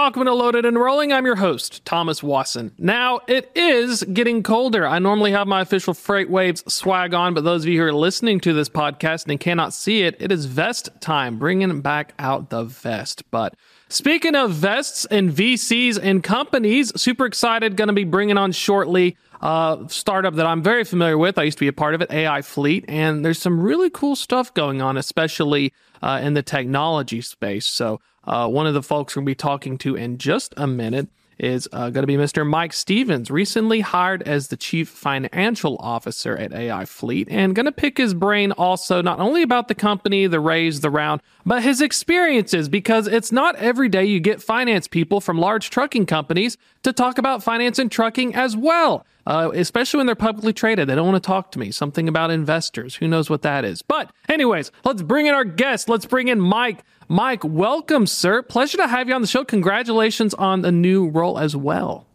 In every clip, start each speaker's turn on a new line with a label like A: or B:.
A: Welcome to Loaded and Rolling. I'm your host, Thomas Wasson. Now, it is getting colder. I normally have my official FreightWaves swag on, but those of you who are listening to this podcast and cannot see it, it is vest time, bringing back out the vest. But speaking of vests and VCs and companies, super excited, going to be bringing on shortly uh, startup that I'm very familiar with. I used to be a part of it, AI Fleet, and there's some really cool stuff going on, especially uh, in the technology space. So uh, one of the folks to be talking to in just a minute is uh, going to be Mr. Mike Stephens, recently hired as the chief financial officer at AI Fleet, and going to pick his brain also not only about the company, the raise, the round, but his experiences because it's not every day you get finance people from large trucking companies to talk about finance and trucking as well. Uh, especially when they're publicly traded. They don't want to talk to me. Something about investors. Who knows what that is? But, anyways, let's bring in our guest. Let's bring in Mike. Mike, welcome, sir. Pleasure to have you on the show. Congratulations on the new role as well.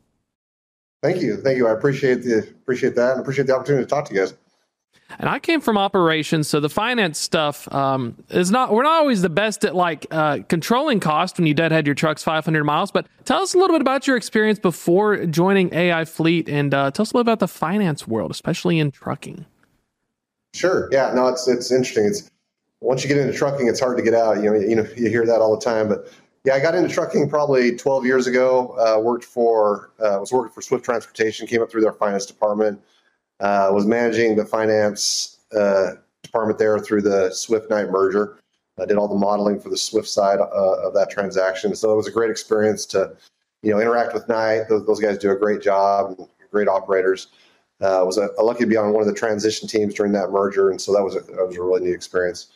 B: Thank you, thank you. I appreciate the appreciate that, and appreciate the opportunity to talk to you guys.
A: And I came from operations, so the finance stuff um, is not. We're not always the best at like uh, controlling cost when you deadhead your trucks 500 miles. But tell us a little bit about your experience before joining AI Fleet, and uh, tell us a little about the finance world, especially in trucking.
B: Sure. Yeah. No, it's it's interesting. It's once you get into trucking, it's hard to get out. You know, you know, you hear that all the time. But yeah, I got into trucking probably 12 years ago. Uh, worked for uh, was working for Swift Transportation. Came up through their finance department. Uh, was managing the finance uh, department there through the Swift Knight merger. I did all the modeling for the Swift side uh, of that transaction. So it was a great experience to, you know, interact with Knight. Those, those guys do a great job. Great operators. Uh, was a, lucky to be on one of the transition teams during that merger, and so that was a, that was a really neat experience.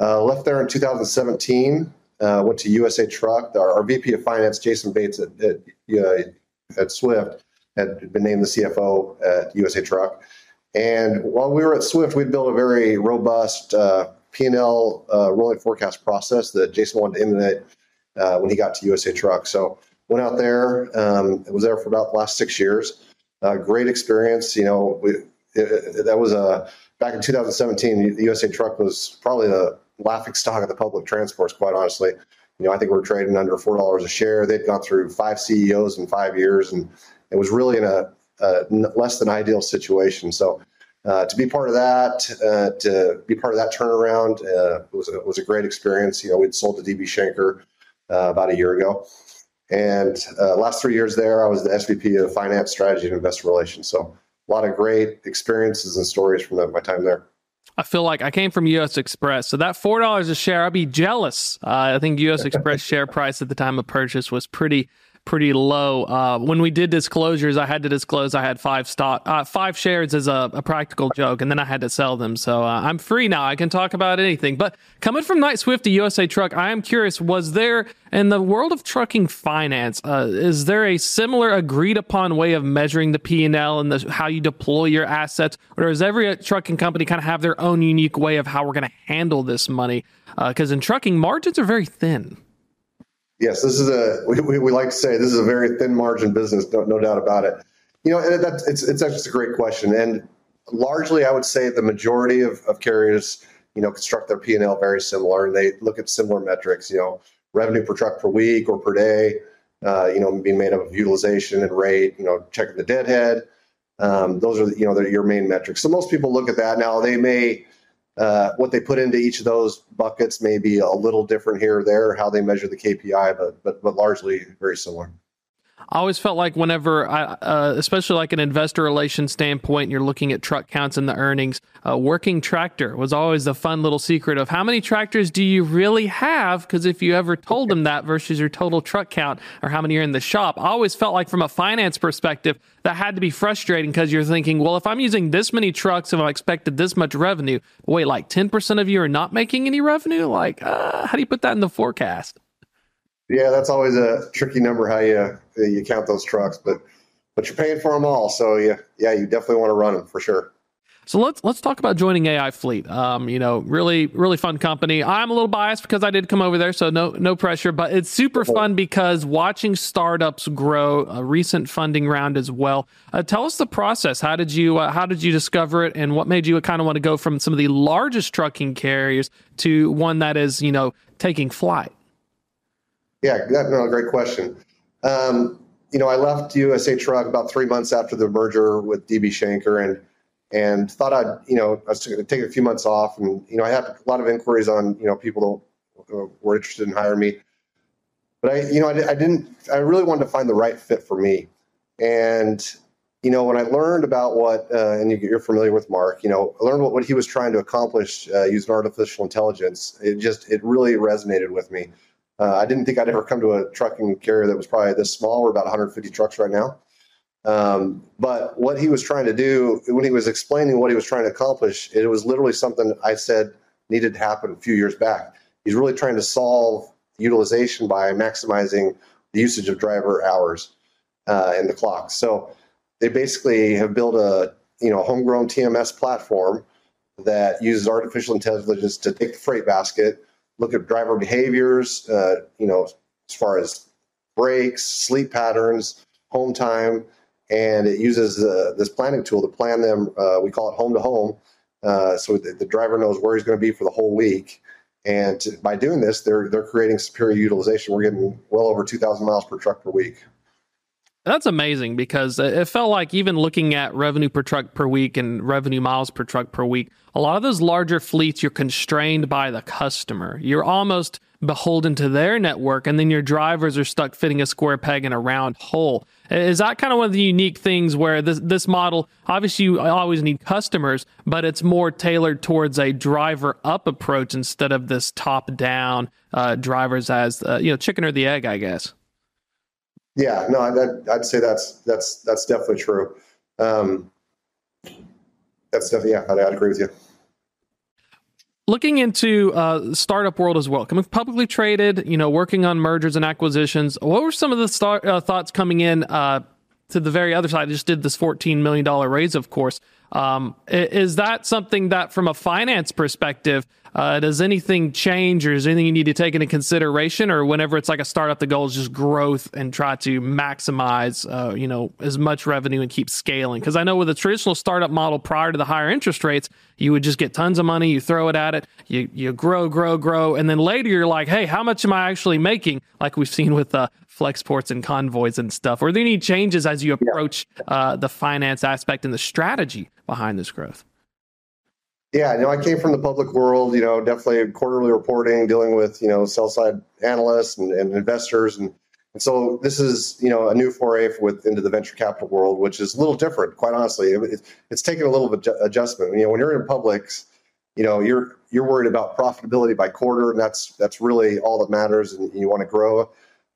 B: Uh, left there in 2017. Uh, went to USA Truck. Our, our, VP of Finance, Jason Bates at at, uh, at, Swift, had been named the CFO at USA Truck. And while we were at Swift, we'd built a very robust uh, P&L uh, rolling forecast process that Jason wanted to emulate uh, when he got to USA Truck. So went out there. Um, was there for about the last six years. great experience. You know, we, it, it, that was a back in 2017. The USA Truck was probably the laughing stock of the public transports, quite honestly. You know, I think we are trading under four dollars a share. They'd gone through five CEOs in five years, and it was really in a, a less than ideal situation. So, uh, to be part of that, uh, to be part of that turnaround, uh, was a, was a great experience. You know, we'd sold to DB Schenker uh, about a year ago, and uh, last three years there, I was the SVP of Finance, Strategy, and Investor Relations. So, a lot of great experiences and stories from that, my time there.
A: I feel like I came from U.S. Xpress, so that four dollars a share, I'd be jealous. Uh, I think U.S. Xpress share price at the time of purchase was pretty pretty low. Uh, when we did disclosures, I had to disclose I had five stock, uh, five shares as a, a, practical joke, and then I had to sell them. So uh, I'm free now. I can talk about anything. But coming from Knight Swift to USA Truck, I am curious: was there in the world of trucking finance, uh, is there a similar agreed upon way of measuring the P and L and how you deploy your assets, or does every trucking company kind of have their own unique way of how we're going to handle this money? Because uh, in trucking, margins are very thin.
B: Yes, this is a we, we, we, like to say this is a very thin margin business, no, no doubt about it. You know, and that's it's it's actually a great question, and largely I would say the majority of, of carriers, you know, construct their P and L very similar, and they look at similar metrics. You know, revenue per truck per week or per day. Uh, you know, being made up of utilization and rate. You know, checking the deadhead. Um, those are you know your main metrics. So most people look at that. Now they may uh, what they put into each of those buckets may be a little different here or there, how they measure the KPI, but but but largely very similar.
A: I always felt like whenever, I, uh, especially like an investor relations standpoint, you're looking at truck counts and the earnings. Uh, working tractor was always the fun little secret of how many tractors do you really have? Because if you ever told them that versus your total truck count or how many are in the shop, I always felt like from a finance perspective that had to be frustrating because you're thinking, well, if I'm using this many trucks and I expected this much revenue, wait, like 10% of you are not making any revenue? Like, uh, how do you put that in the forecast?
B: Yeah, that's always a tricky number how you you count those trucks, but but you're paying for them all, so yeah, yeah, you definitely want to run them for sure.
A: So let's let's talk about joining AI Fleet. Um, you know, really really fun company. I'm a little biased because I did come over there, so no no pressure. But it's super fun because watching startups grow. A recent funding round as well. Uh, tell us the process. How did you uh, how did you discover it, and what made you kind of want to go from some of the largest trucking carriers to one that is you know taking flight?
B: Yeah, no, great question. Um, you know, I left USA Truck about three months after the merger with DB Schenker, and and thought I'd, you know, I was going to take a few months off, and you know, I had a lot of inquiries on, you know, people that were interested in hiring me, but I, you know, I, I didn't, I really wanted to find the right fit for me, and you know, when I learned about what, uh, and you're familiar with Mark, you know, I learned what, what he was trying to accomplish uh, using artificial intelligence. It just, it really resonated with me. Uh, I didn't think I'd ever come to a trucking carrier that was probably this small. We're about 150 trucks right now. Um, but what he was trying to do, when he was explaining what he was trying to accomplish, it was literally something I said needed to happen a few years back. He's really trying to solve utilization by maximizing the usage of driver hours uh, in the clock. So they basically have built a you know homegrown TMS platform that uses artificial intelligence to take the freight basket, look at driver behaviors, uh, you know, as far as breaks, sleep patterns, home time, and it uses uh, this planning tool to plan them. Uh, we call it home to home, uh, so the, the, driver knows where he's going to be for the whole week. And by doing this, they're they're creating superior utilization. We're getting well over 2,000 miles per truck per week.
A: That's amazing because it felt like even looking at revenue per truck per week and revenue miles per truck per week, a lot of those larger fleets, you're constrained by the customer. You're almost beholden to their network, and then your drivers are stuck fitting a square peg in a round hole. Is that kind of one of the unique things where this, this model, obviously, you always need customers, but it's more tailored towards a driver up approach instead of this top down uh, drivers as, uh, you know, chicken or the egg, I guess?
B: Yeah, no, I'd, I'd say that's that's that's definitely true. Um, that's definitely yeah, I'd, I'd agree with you.
A: Looking into uh, startup world as well, coming publicly traded, you know, working on mergers and acquisitions. What were some of the start, uh, thoughts coming in uh, to the very other side? I just did this fourteen million dollar raise, of course. Um, is that something that, from a finance perspective, uh, does anything change, or is anything you need to take into consideration, or whenever it's like a startup, the goal is just growth and try to maximize, uh, you know, as much revenue and keep scaling? Because I know with a traditional startup model prior to the higher interest rates, you would just get tons of money, you throw it at it, you you grow, grow, grow, and then later you're like, hey, how much am I actually making? Like we've seen with uh, Flexports and convoys and stuff. Are there any changes as you approach uh, the finance aspect and the strategy behind this growth?
B: Yeah, you know, I came from the public world, you know, definitely quarterly reporting, dealing with, you know, sell side analysts and, and investors. And, and so this is, you know, a new foray with into the venture capital world, which is a little different, quite honestly. It, it's taken a little bit of adjustment. You know, when you're in publics, you know, you're you're worried about profitability by quarter, and that's that's really all that matters, and you want to grow.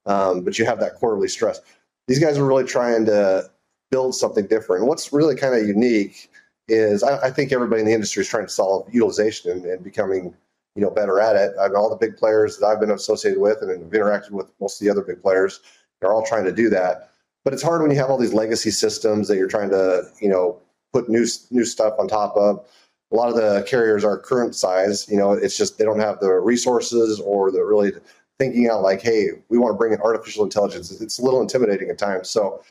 B: Um, but you have that quarterly stress. These guys are really trying to build something different. What's really kind of unique is I, I, think everybody in the industry is trying to solve utilization and, and, becoming you know better at it. I mean, all the big players that I've been associated with and have interacted with most of the other big players are all trying to do that. But it's hard when you have all these legacy systems that you're trying to you know put new new stuff on top of. A lot of the carriers are current size. You know, it's just they don't have the resources or the really thinking out like, hey, we want to bring in artificial intelligence. It's a little intimidating at times. So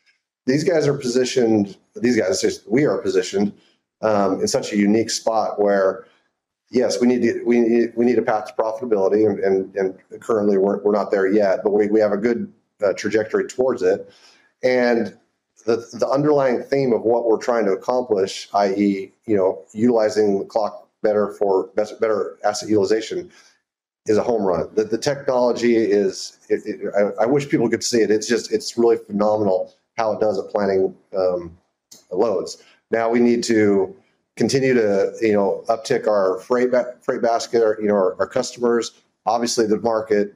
B: these guys are positioned. These guys, we are positioned um, in such a unique spot where yes, we need to, we need we need a path to profitability, and and, and currently we're we're not there yet, but we we have a good uh, trajectory towards it, and the the underlying theme of what we're trying to accomplish, i.e., you know, utilizing the clock better for best, better asset utilization, is a home run. The, the technology is, it, it, I, I, wish people could see it. It's just, it's really phenomenal how it does at planning um, loads. Now we need to continue to you know uptick our freight ba- freight basket, or you know our, our customers. Obviously, the market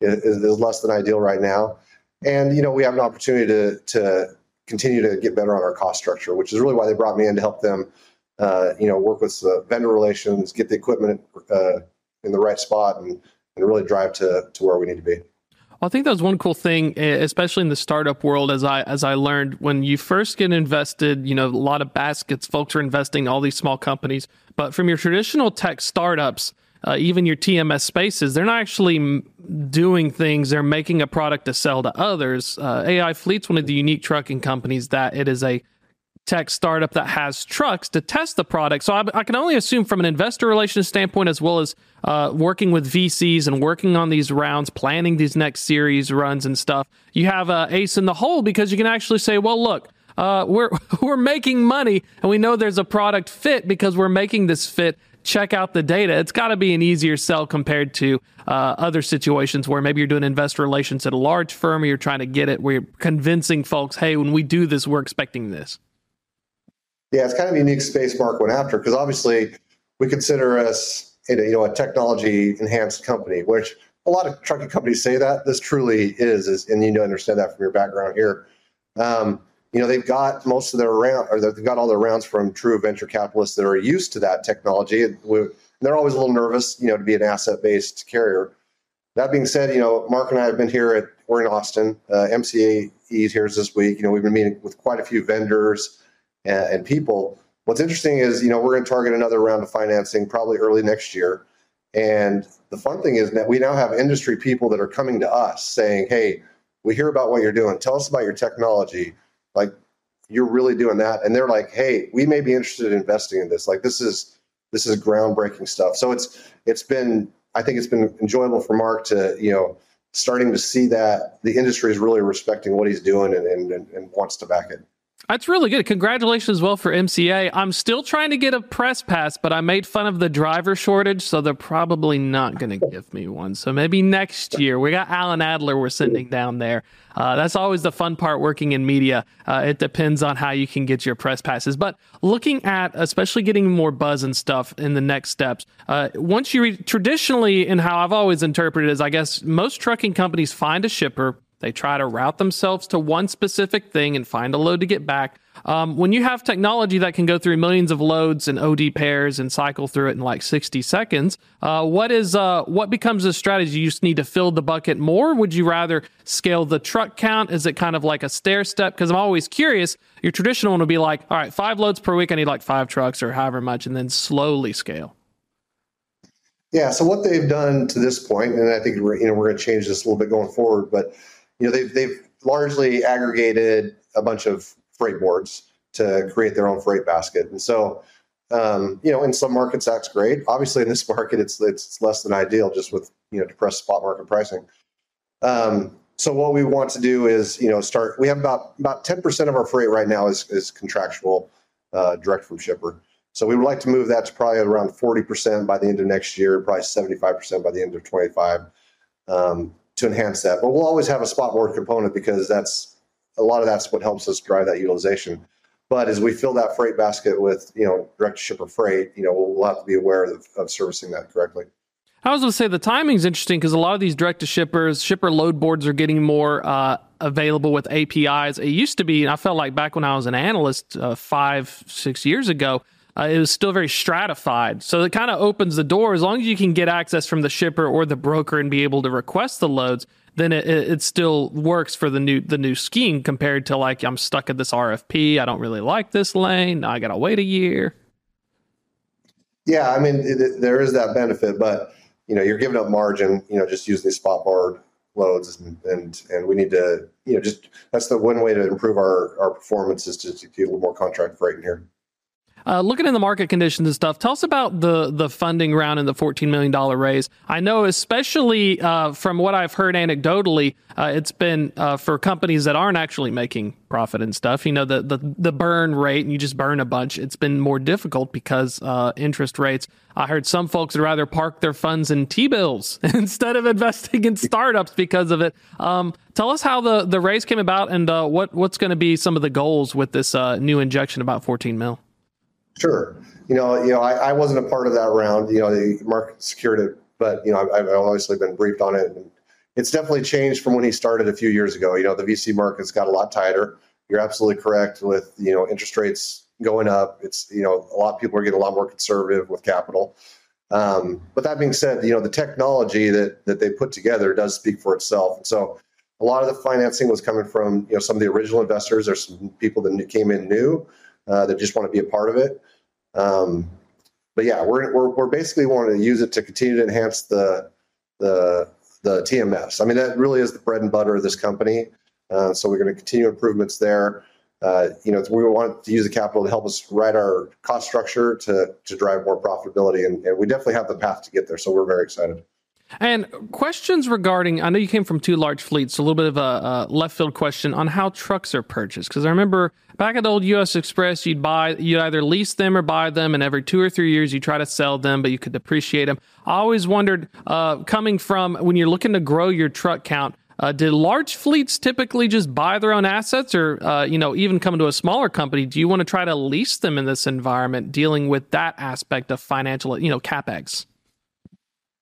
B: is, is, less than ideal right now, and you know we have an opportunity to to continue to get better on our cost structure, which is really why they brought me in to help them. Uh, you know, work with uh, vendor relations, get the equipment uh, in the right spot, and and really drive to to where we need to be.
A: I think that was one cool thing, especially in the startup world, as I as I learned when you first get invested. You know, a lot of baskets, folks are investing in all these small companies, but from your traditional tech startups, uh, even your TMS spaces, they're not actually doing things. They're making a product to sell to others. Uh, AI Fleet's one of the unique trucking companies that it is a tech startup that has trucks to test the product. So I, I can only assume from an investor relations standpoint, as well as uh, working with VCs and working on these rounds, planning these next series runs and stuff, you have a ace in the hole because you can actually say, well, look, uh, we're we're making money and we know there's a product fit because we're making this fit check out the data. It's got to be an easier sell compared to uh, other situations where maybe you're doing investor relations at a large firm or you're trying to get it where you're convincing folks, hey, when we do this, we're expecting this.
B: Yeah, it's kind of a unique space Mark went after because obviously we consider us you know a technology enhanced company, which a lot of trucking companies say that. This truly is, is and you need to understand that from your background here. Um, you know they've got most of their round or they've got all their rounds from true venture capitalists that are used to that technology and they're always a little nervous you know to be an asset based carrier that being said you know mark and i have been here at we're in austin uh, mca is here this week you know we've been meeting with quite a few vendors and, and people. What's interesting is you know we're going to target another round of financing probably early next year. And the fun thing is that we now have industry people that are coming to us saying hey we hear about what you're doing. Tell us about your technology. Like you're really doing that. And they're like hey we may be interested in investing in this. Like this is this is groundbreaking stuff. So it's it's been i think it's been enjoyable for mark to you know starting to see that the industry is really respecting what he's doing and, and, and wants to back it
A: that's really good. Congratulations as well for MCA. I'm still trying to get a press pass, but I made fun of the driver shortage, so they're probably not going to give me one. So maybe next year. We got Alan Adler we're sending down there. Uh, that's always the fun part working in media. Uh, it depends on how you can get your press passes. But looking at especially getting more buzz and stuff in the next steps, uh, once you re- traditionally, and how I've always interpreted is, I guess most trucking companies find a shipper they try to route themselves to one specific thing and find a load to get back. Um, when you have technology that can go through millions of loads and OD pairs and cycle through it in like 60 seconds, uh, what is uh, what becomes a strategy? You just need to fill the bucket more. Would you rather scale the truck count? Is it kind of like a stair step? Because I'm always curious. Your traditional one would be like, all right, five loads per week. I need like five trucks or however much, and then slowly scale.
B: Yeah. So what they've done to this point, and I think we're, you know we're going to change this a little bit going forward, but you know, they've they've largely aggregated a bunch of freight boards to create their own freight basket, and so. Um, you know, in some markets that's great. Obviously, in this market, it's it's less than ideal, just with you know depressed spot market pricing. Um, so what we want to do is you know start. We have about about ten percent of our freight right now is is contractual, uh, direct from shipper. So we would like to move that to probably around forty percent by the end of next year, probably seventy five percent by the end of twenty five. Um, to enhance that. But we'll always have a spot board component because that's a lot of that's what helps us drive that utilization. But as we fill that freight basket with you know direct shipper freight, you know we'll, have to be aware of, of servicing that correctly.
A: I was going to say the timing is interesting because a lot of these direct to shippers, shipper load boards are getting more uh, available with APIs. It used to be, I felt like back when I was an analyst uh, five, six years ago, uh, it was still very stratified. So it kind of opens the door. As long as you can get access from the shipper or the broker and be able to request the loads, then it, it still works for the new the new scheme compared to like I'm stuck at this RFP. I don't really like this lane. I got to wait a year.
B: Yeah, I mean it, there is that benefit, but you know you're giving up margin. You know, just using these spot board loads, and, and and we need to you know just that's the one way to improve our our performance is to, to get a little more contract freight in here.
A: Uh, looking in the market conditions and stuff, tell us about the the funding round and the $14 million raise. I know, especially uh, from what I've heard anecdotally, uh, it's been uh, for companies that aren't actually making profit and stuff. You know, the, the, the burn rate, and you just burn a bunch, it's been more difficult because uh, interest rates. I heard some folks would rather park their funds in T bills instead of investing in startups because of it. Um, tell us how the, the raise came about and uh, what, what's going to be some of the goals with this new injection about 14 mil.
B: Sure. You know, you know, I, I wasn't a part of that round. You know, the market secured it, but you know, I've, I've obviously been briefed on it. And it's definitely changed from when he started a few years ago. You know, the VC market's got a lot tighter. You're absolutely correct with you know interest rates going up. It's you know a lot of people are getting a lot more conservative with capital. Um, but that being said, you know the technology that that they put together does speak for itself. And so a lot of the financing was coming from you know some of the original investors. There's some people that came in new uh, that just want to be a part of it. Um, but yeah, we're, we're, we're basically wanting to use it to continue to enhance the, the, the TMS. I mean, that really is the bread and butter of this company. Uh, so we're going to continue improvements there. uh, you know, we want to use the capital to help us write our cost structure to to drive more profitability, and, and we definitely have the path to get there. So we're very excited.
A: And questions regarding, I know you came from two large fleets, so a little bit of a, a left field question on how trucks are purchased. Because I remember back at the old US Xpress, you'd buy, you'd either lease them or buy them, and every two or three years you try to sell them, but you could depreciate them. I always wondered, uh, coming from when you're looking to grow your truck count, uh, did large fleets typically just buy their own assets, or uh, you know, even come to a smaller company? Do you want to try to lease them in this environment, dealing with that aspect of financial, you know, capex?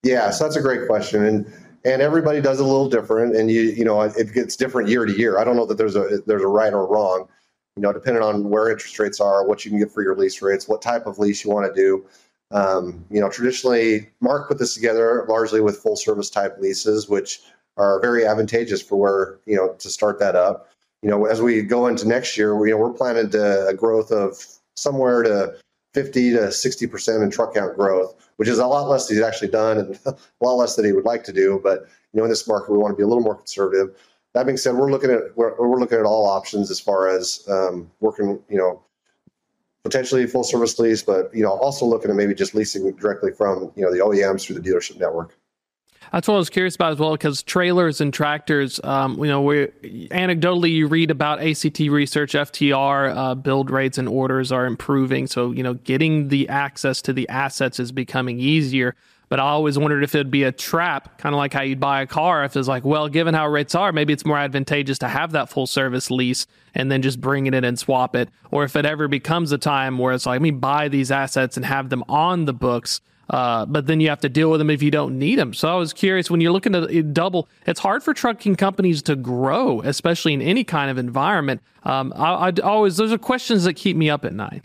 B: Yeah, so that's a great question, and and everybody does it a little different, and you you know it gets different year to year. I don't know that there's a there's a right or wrong, you know, depending on where interest rates are, what you can get for your lease rates, what type of lease you want to do. Um, you know, traditionally, Mark put this together largely with full service type leases, which are very advantageous for where you know to start that up. You know, as we go into next year, we, you know, we're planning to a growth of somewhere to 50 to 60 percent in truck count growth which is a lot less than he's actually done and a lot less than he would like to do. But you know, in this market, we want to be a little more conservative. That being said, we're looking at we're, we're looking at all options as far as um, working, you know, potentially full service lease, but you know, also looking at maybe just leasing directly from you know the OEMs through the dealership network.
A: That's what I was curious about as well, because trailers and tractors, um, you know, we anecdotally you read about ACT research, FTR uh, build rates and orders are improving. So you know, getting the access to the assets is becoming easier. But I always wondered if it'd be a trap, kind of like how you'd buy a car. If it's like, well, given how rates are, maybe it's more advantageous to have that full service lease and then just bring it in and swap it. Or if it ever becomes a time where it's like, let me buy these assets and have them on the books uh, but then you have to deal with them if you don't need them. So I was curious when you're looking to double, it's hard for trucking companies to grow, especially in any kind of environment. Um, I, I always those are questions that keep me up at night.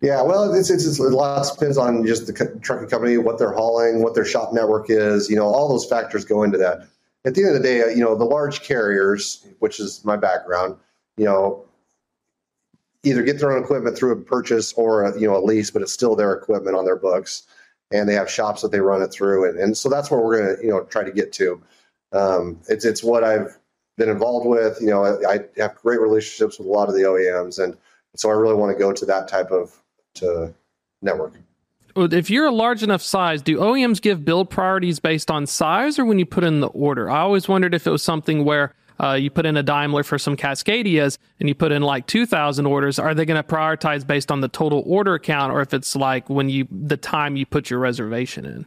B: Yeah, well, it's, it's, it's a lot depends on just the trucking company, what they're hauling, what their shop network is. You know, all those factors go into that. At the end of the day, you know, the large carriers, which is my background, you know, either get their own equipment through a purchase or a, you know a lease, but it's still their equipment on their books, and they have shops that they run it through, and, and so that's where we're going to you know try to get to. Um, it's it's what I've been involved with. You know, I, I, have great relationships with a lot of the OEMs, and so I really want to go to that type of to network.
A: If you're a large enough size, do OEMs give build priorities based on size or when you put in the order? I always wondered if it was something where uh, you put in a Daimler for some Cascadias and you put in like 2,000 orders, are they going to prioritize based on the total order count or if it's like when you, the time you put your reservation in?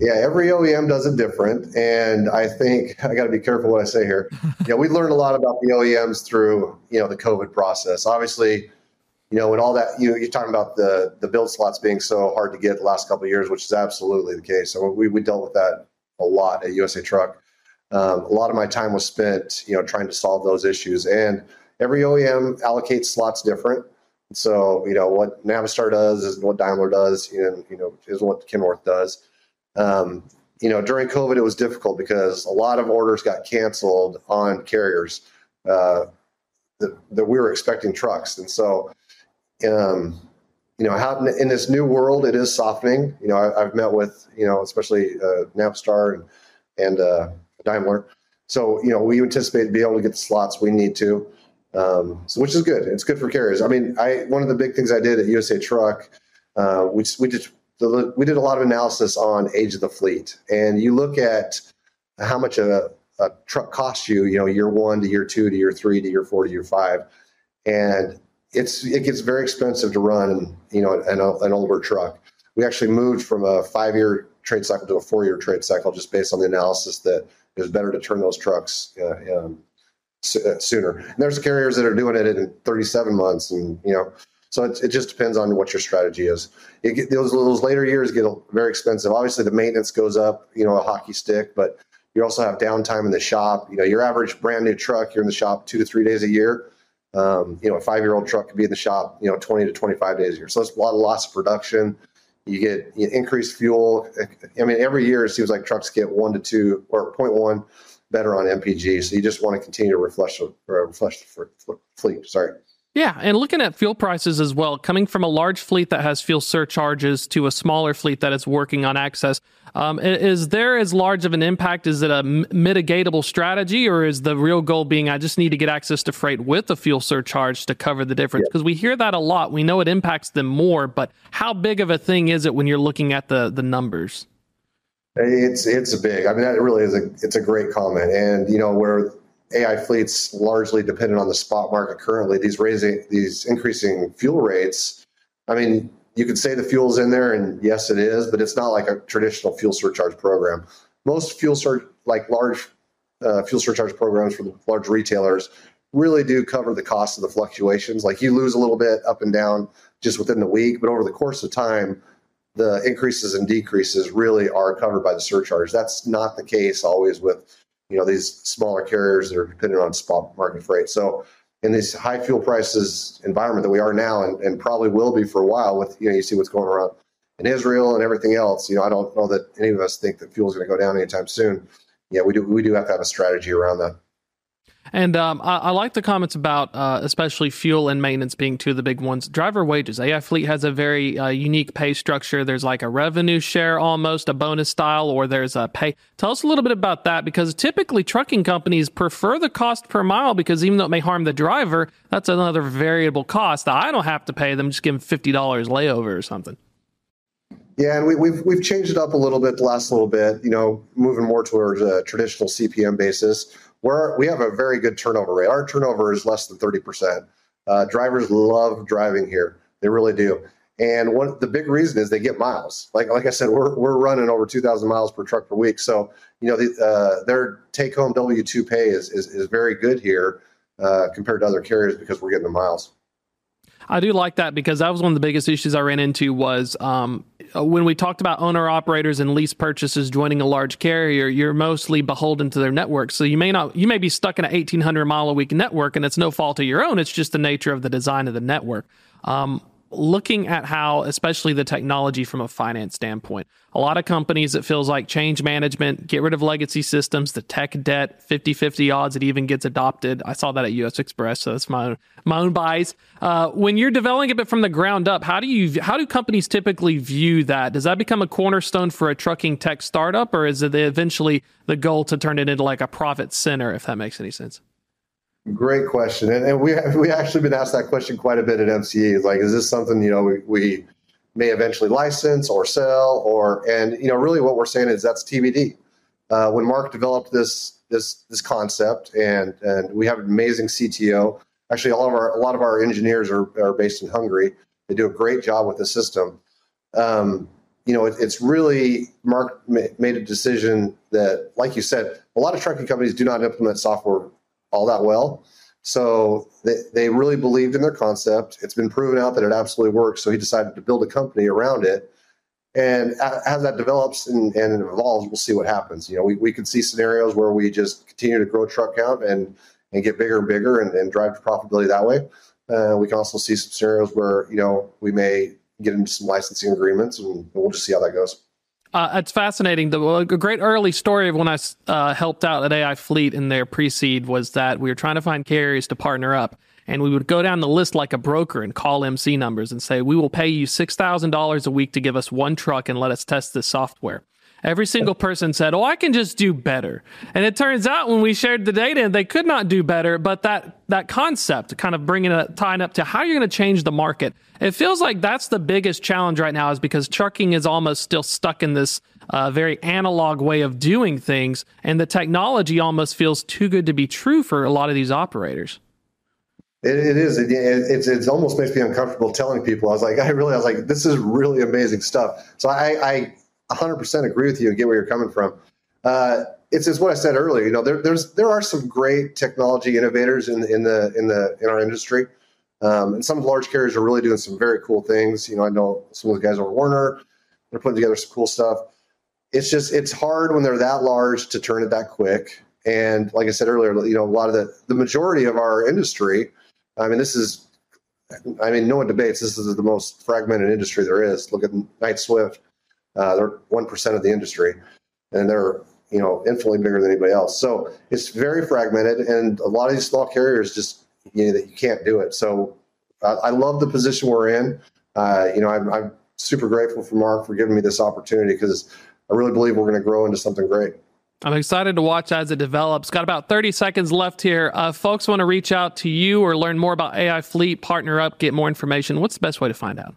B: Yeah, every OEM does it different. And I think I got to be careful what I say here. you know, we learned a lot about the OEMs through, you know, the COVID process. Obviously, you know, and all that, you, you're talking about the, the build slots being so hard to get the last couple of years, which is absolutely the case. So we, we dealt with that a lot at USA Truck um, a lot of my time was spent, you know, trying to solve those issues. And every OEM allocates slots different. So, you know, what Navistar does is what Daimler does, and you know, is what Kenworth does. Um, you know, during COVID, it was difficult because a lot of orders got canceled on carriers uh, that, that we were expecting trucks, and so, um, you know, how in this new world, it is softening. You know, I, have met with, you know, especially uh, Navistar and and uh, Daimler. So, you know, we anticipate to be able to get the slots we need to, um, so which is good. It's good for carriers. I mean, I one of the big things I did at USA Truck, uh, we we did we did a lot of analysis on age of the fleet, and you look at how much a, a truck costs you, you know, year one to year two to year three to year four to year five, and it's it gets very expensive to run, you know, an, an older truck. We actually moved from a five year trade cycle to a four year trade cycle just based on the analysis that it was better to turn those trucks uh, um, uh, sooner. And there's carriers that are doing it in 37 months, and you know, so it, it just depends on what your strategy is. Get, those those later years get very expensive. Obviously, the maintenance goes up, you know, a hockey stick, but you also have downtime in the shop. You know, your average brand new truck, you're in the shop two to three days a year. Um, you know, a five year old truck could be in the shop, you know, 20 to 25 days a year. So it's a lot of loss of production. You get increased fuel. I mean, every year it seems like trucks get one to two or 0.1 better on MPG. So you just want to continue to refresh, uh, refresh the fleet. Sorry.
A: Yeah, and looking at fuel prices as well, coming from a large fleet that has fuel surcharges to a smaller fleet that is working on access, um, is there as large of an impact? Is it a mitigatable strategy, or is the real goal being I just need to get access to freight with a fuel surcharge to cover the difference? Because yeah. we hear that a lot. We know it impacts them more, but how big of a thing is it when you're looking at the the numbers?
B: It's it's a big. I mean, that really is a it's a great comment, and you know where AI fleets largely dependent on the spot market currently. These raising these increasing fuel rates. I mean, you could say the fuel's in there, and yes, it is, but it's not like a traditional fuel surcharge program. Most fuel sur like large uh, fuel surcharge programs for the large retailers really do cover the cost of the fluctuations. Like you lose a little bit up and down just within the week, but over the course of time, the increases and decreases really are covered by the surcharge. That's not the case always with you know these smaller carriers that are dependent on spot market freight. So in this high fuel prices environment that we are now, and, and probably will be for a while, with you know you see what's going around in Israel and everything else. You know, I don't know that any of us think that fuel is going to go down anytime soon. Yeah, we do. We do have to have a strategy around that.
A: And um, I, I, like the comments about uh, especially fuel and maintenance being two of the big ones. Driver wages. AI Fleet has a very uh, unique pay structure. There's like a revenue share almost, a bonus style, or there's a pay. Tell us a little bit about that because typically trucking companies prefer the cost per mile because even though it may harm the driver, that's another variable cost that I don't have to pay them. Just give them $50 layover or something.
B: Yeah, and we, have we've, we've changed it up a little bit the last little bit. You know, moving more towards a traditional CPM basis we're, we have a very good turnover rate. Our turnover is less than 30%. Uh, drivers love driving here. They really do. And one the big reason is they get miles. Like like I said, we're we're running over 2,000 miles per truck per week. So you know the, uh, their take home W two pay is, is is very good here uh, compared to other carriers because we're getting the miles.
A: I do like that because that was one of the biggest issues I ran into was um, when we talked about owner operators and lease purchases joining a large carrier. You're mostly beholden to their network, so you may not you may be stuck in an 1,800 mile a week network, and it's no fault of your own. It's just the nature of the design of the network. Um, looking at how, especially the technology from a finance standpoint, a lot of companies, it feels like change management, get rid of legacy systems, the tech debt, 50 50 odds it even gets adopted. I saw that at US Xpress, so that's my own, my own bias. Uh, when you're developing it from the ground up, how do you how do companies typically view that? Does that become a cornerstone for a trucking tech startup, or is it eventually the goal to turn it into like a profit center, if that makes any sense?
B: Great question, and, and we we actually been asked that question quite a bit at MCE. Like, is this something you know we, we may eventually license or sell, or and you know really what we're saying is that's TBD. Uh, when Mark developed this this this concept, and and we have an amazing CTO. Actually, all of our a lot of our engineers are are based in Hungary. They do a great job with the system. Um, you know, it, it's really Mark made a decision that, like you said, a lot of trucking companies do not implement software all that well. So they, they really believed in their concept. It's been proven out that it absolutely works. So he decided to build a company around it. And as that develops and, and evolves, we'll see what happens. You know, we, we could see scenarios where we just continue to grow truck count and, and get bigger and bigger and, and drive to profitability that way. Uh, we can also see some scenarios where, you know, we may get into some licensing agreements and we'll just see how that goes.
A: Uh, it's fascinating. The a great early story of when I uh, helped out at AI Fleet in their pre-seed was that we were trying to find carriers to partner up, and we would go down the list like a broker and call MC numbers and say, "We will pay you six thousand dollars a week to give us one truck and let us test this software." Every single person said, "Oh, I can just do better." And it turns out when we shared the data, they could not do better. But that that concept, kind of bringing it tying up to how you're going to change the market, it feels like that's the biggest challenge right now, is because trucking is almost still stuck in this uh, very analog way of doing things, and the technology almost feels too good to be true for a lot of these operators.
B: It, it is. It, it's it's almost makes me uncomfortable telling people. I was like, I really, I was like, this is really amazing stuff. So I, I 100% agree with you and get where you're coming from. Uh, it's, it's what I said earlier. You know, there, there's there are some great technology innovators in in the in the in our industry, um, and some large carriers are really doing some very cool things. You know, I know some of the guys over Werner, they're putting together some cool stuff. It's just it's hard when they're that large to turn it that quick. And like I said earlier, you know, a lot of the the majority of our industry, I mean, this is, I mean, no one debates this is the most fragmented industry there is. Look at Knight Swift uh, they're one percent of the industry, and they're you know infinitely bigger than anybody else. So it's very fragmented, and a lot of these small carriers just you know that you can't do it. So I, I love the position we're in. Uh, you know, I'm, I'm super grateful for Mark for giving me this opportunity because I really believe we're going to grow into something great.
A: I'm excited to watch as it develops. Got about 30 seconds left here. Uh, folks want to reach out to you or learn more about AI Fleet, partner up, get more information. What's the best way to find out?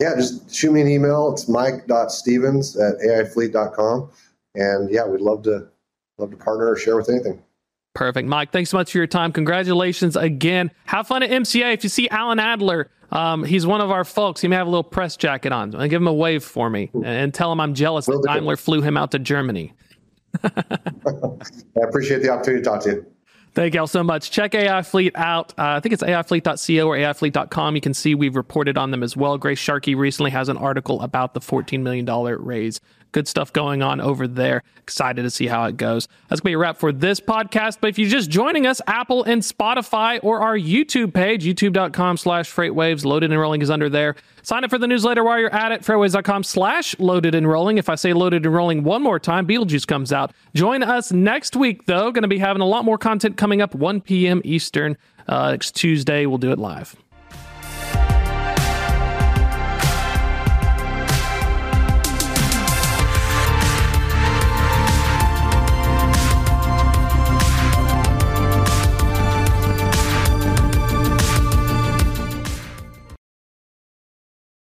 B: Yeah, just shoot me an email. It's mike.stephens at aifleet.com. And yeah, we'd love to love to partner or share with anything.
A: Perfect. Mike, thanks so much for your time. Congratulations again. Have fun at MCA. If you see Alan Adler, um, he's one of our folks. He may have a little press jacket on. Give him a wave for me and tell him I'm jealous that Daimler flew him out to Germany.
B: I appreciate the opportunity to talk to you.
A: Thank y'all so much. Check AI Fleet out. Uh, I think it's aifleet.co or aifleet.com. You can see we've reported on them as well. Grace Sharkey recently has an article about the $14 million raise good stuff going on over there. Excited to see how it goes. That's going to be a wrap for this podcast. But if you're just joining us, Apple and Spotify or our YouTube page, youtube.com slash freightwaves, loaded and rolling is under there. Sign up for the newsletter while you're at it, freightwaves.com slash loaded and rolling. If I say loaded and rolling one more time, Beetlejuice comes out. Join us next week, though. Going to be having a lot more content coming up 1 p.m. Eastern. Uh, next Tuesday, we'll do it live.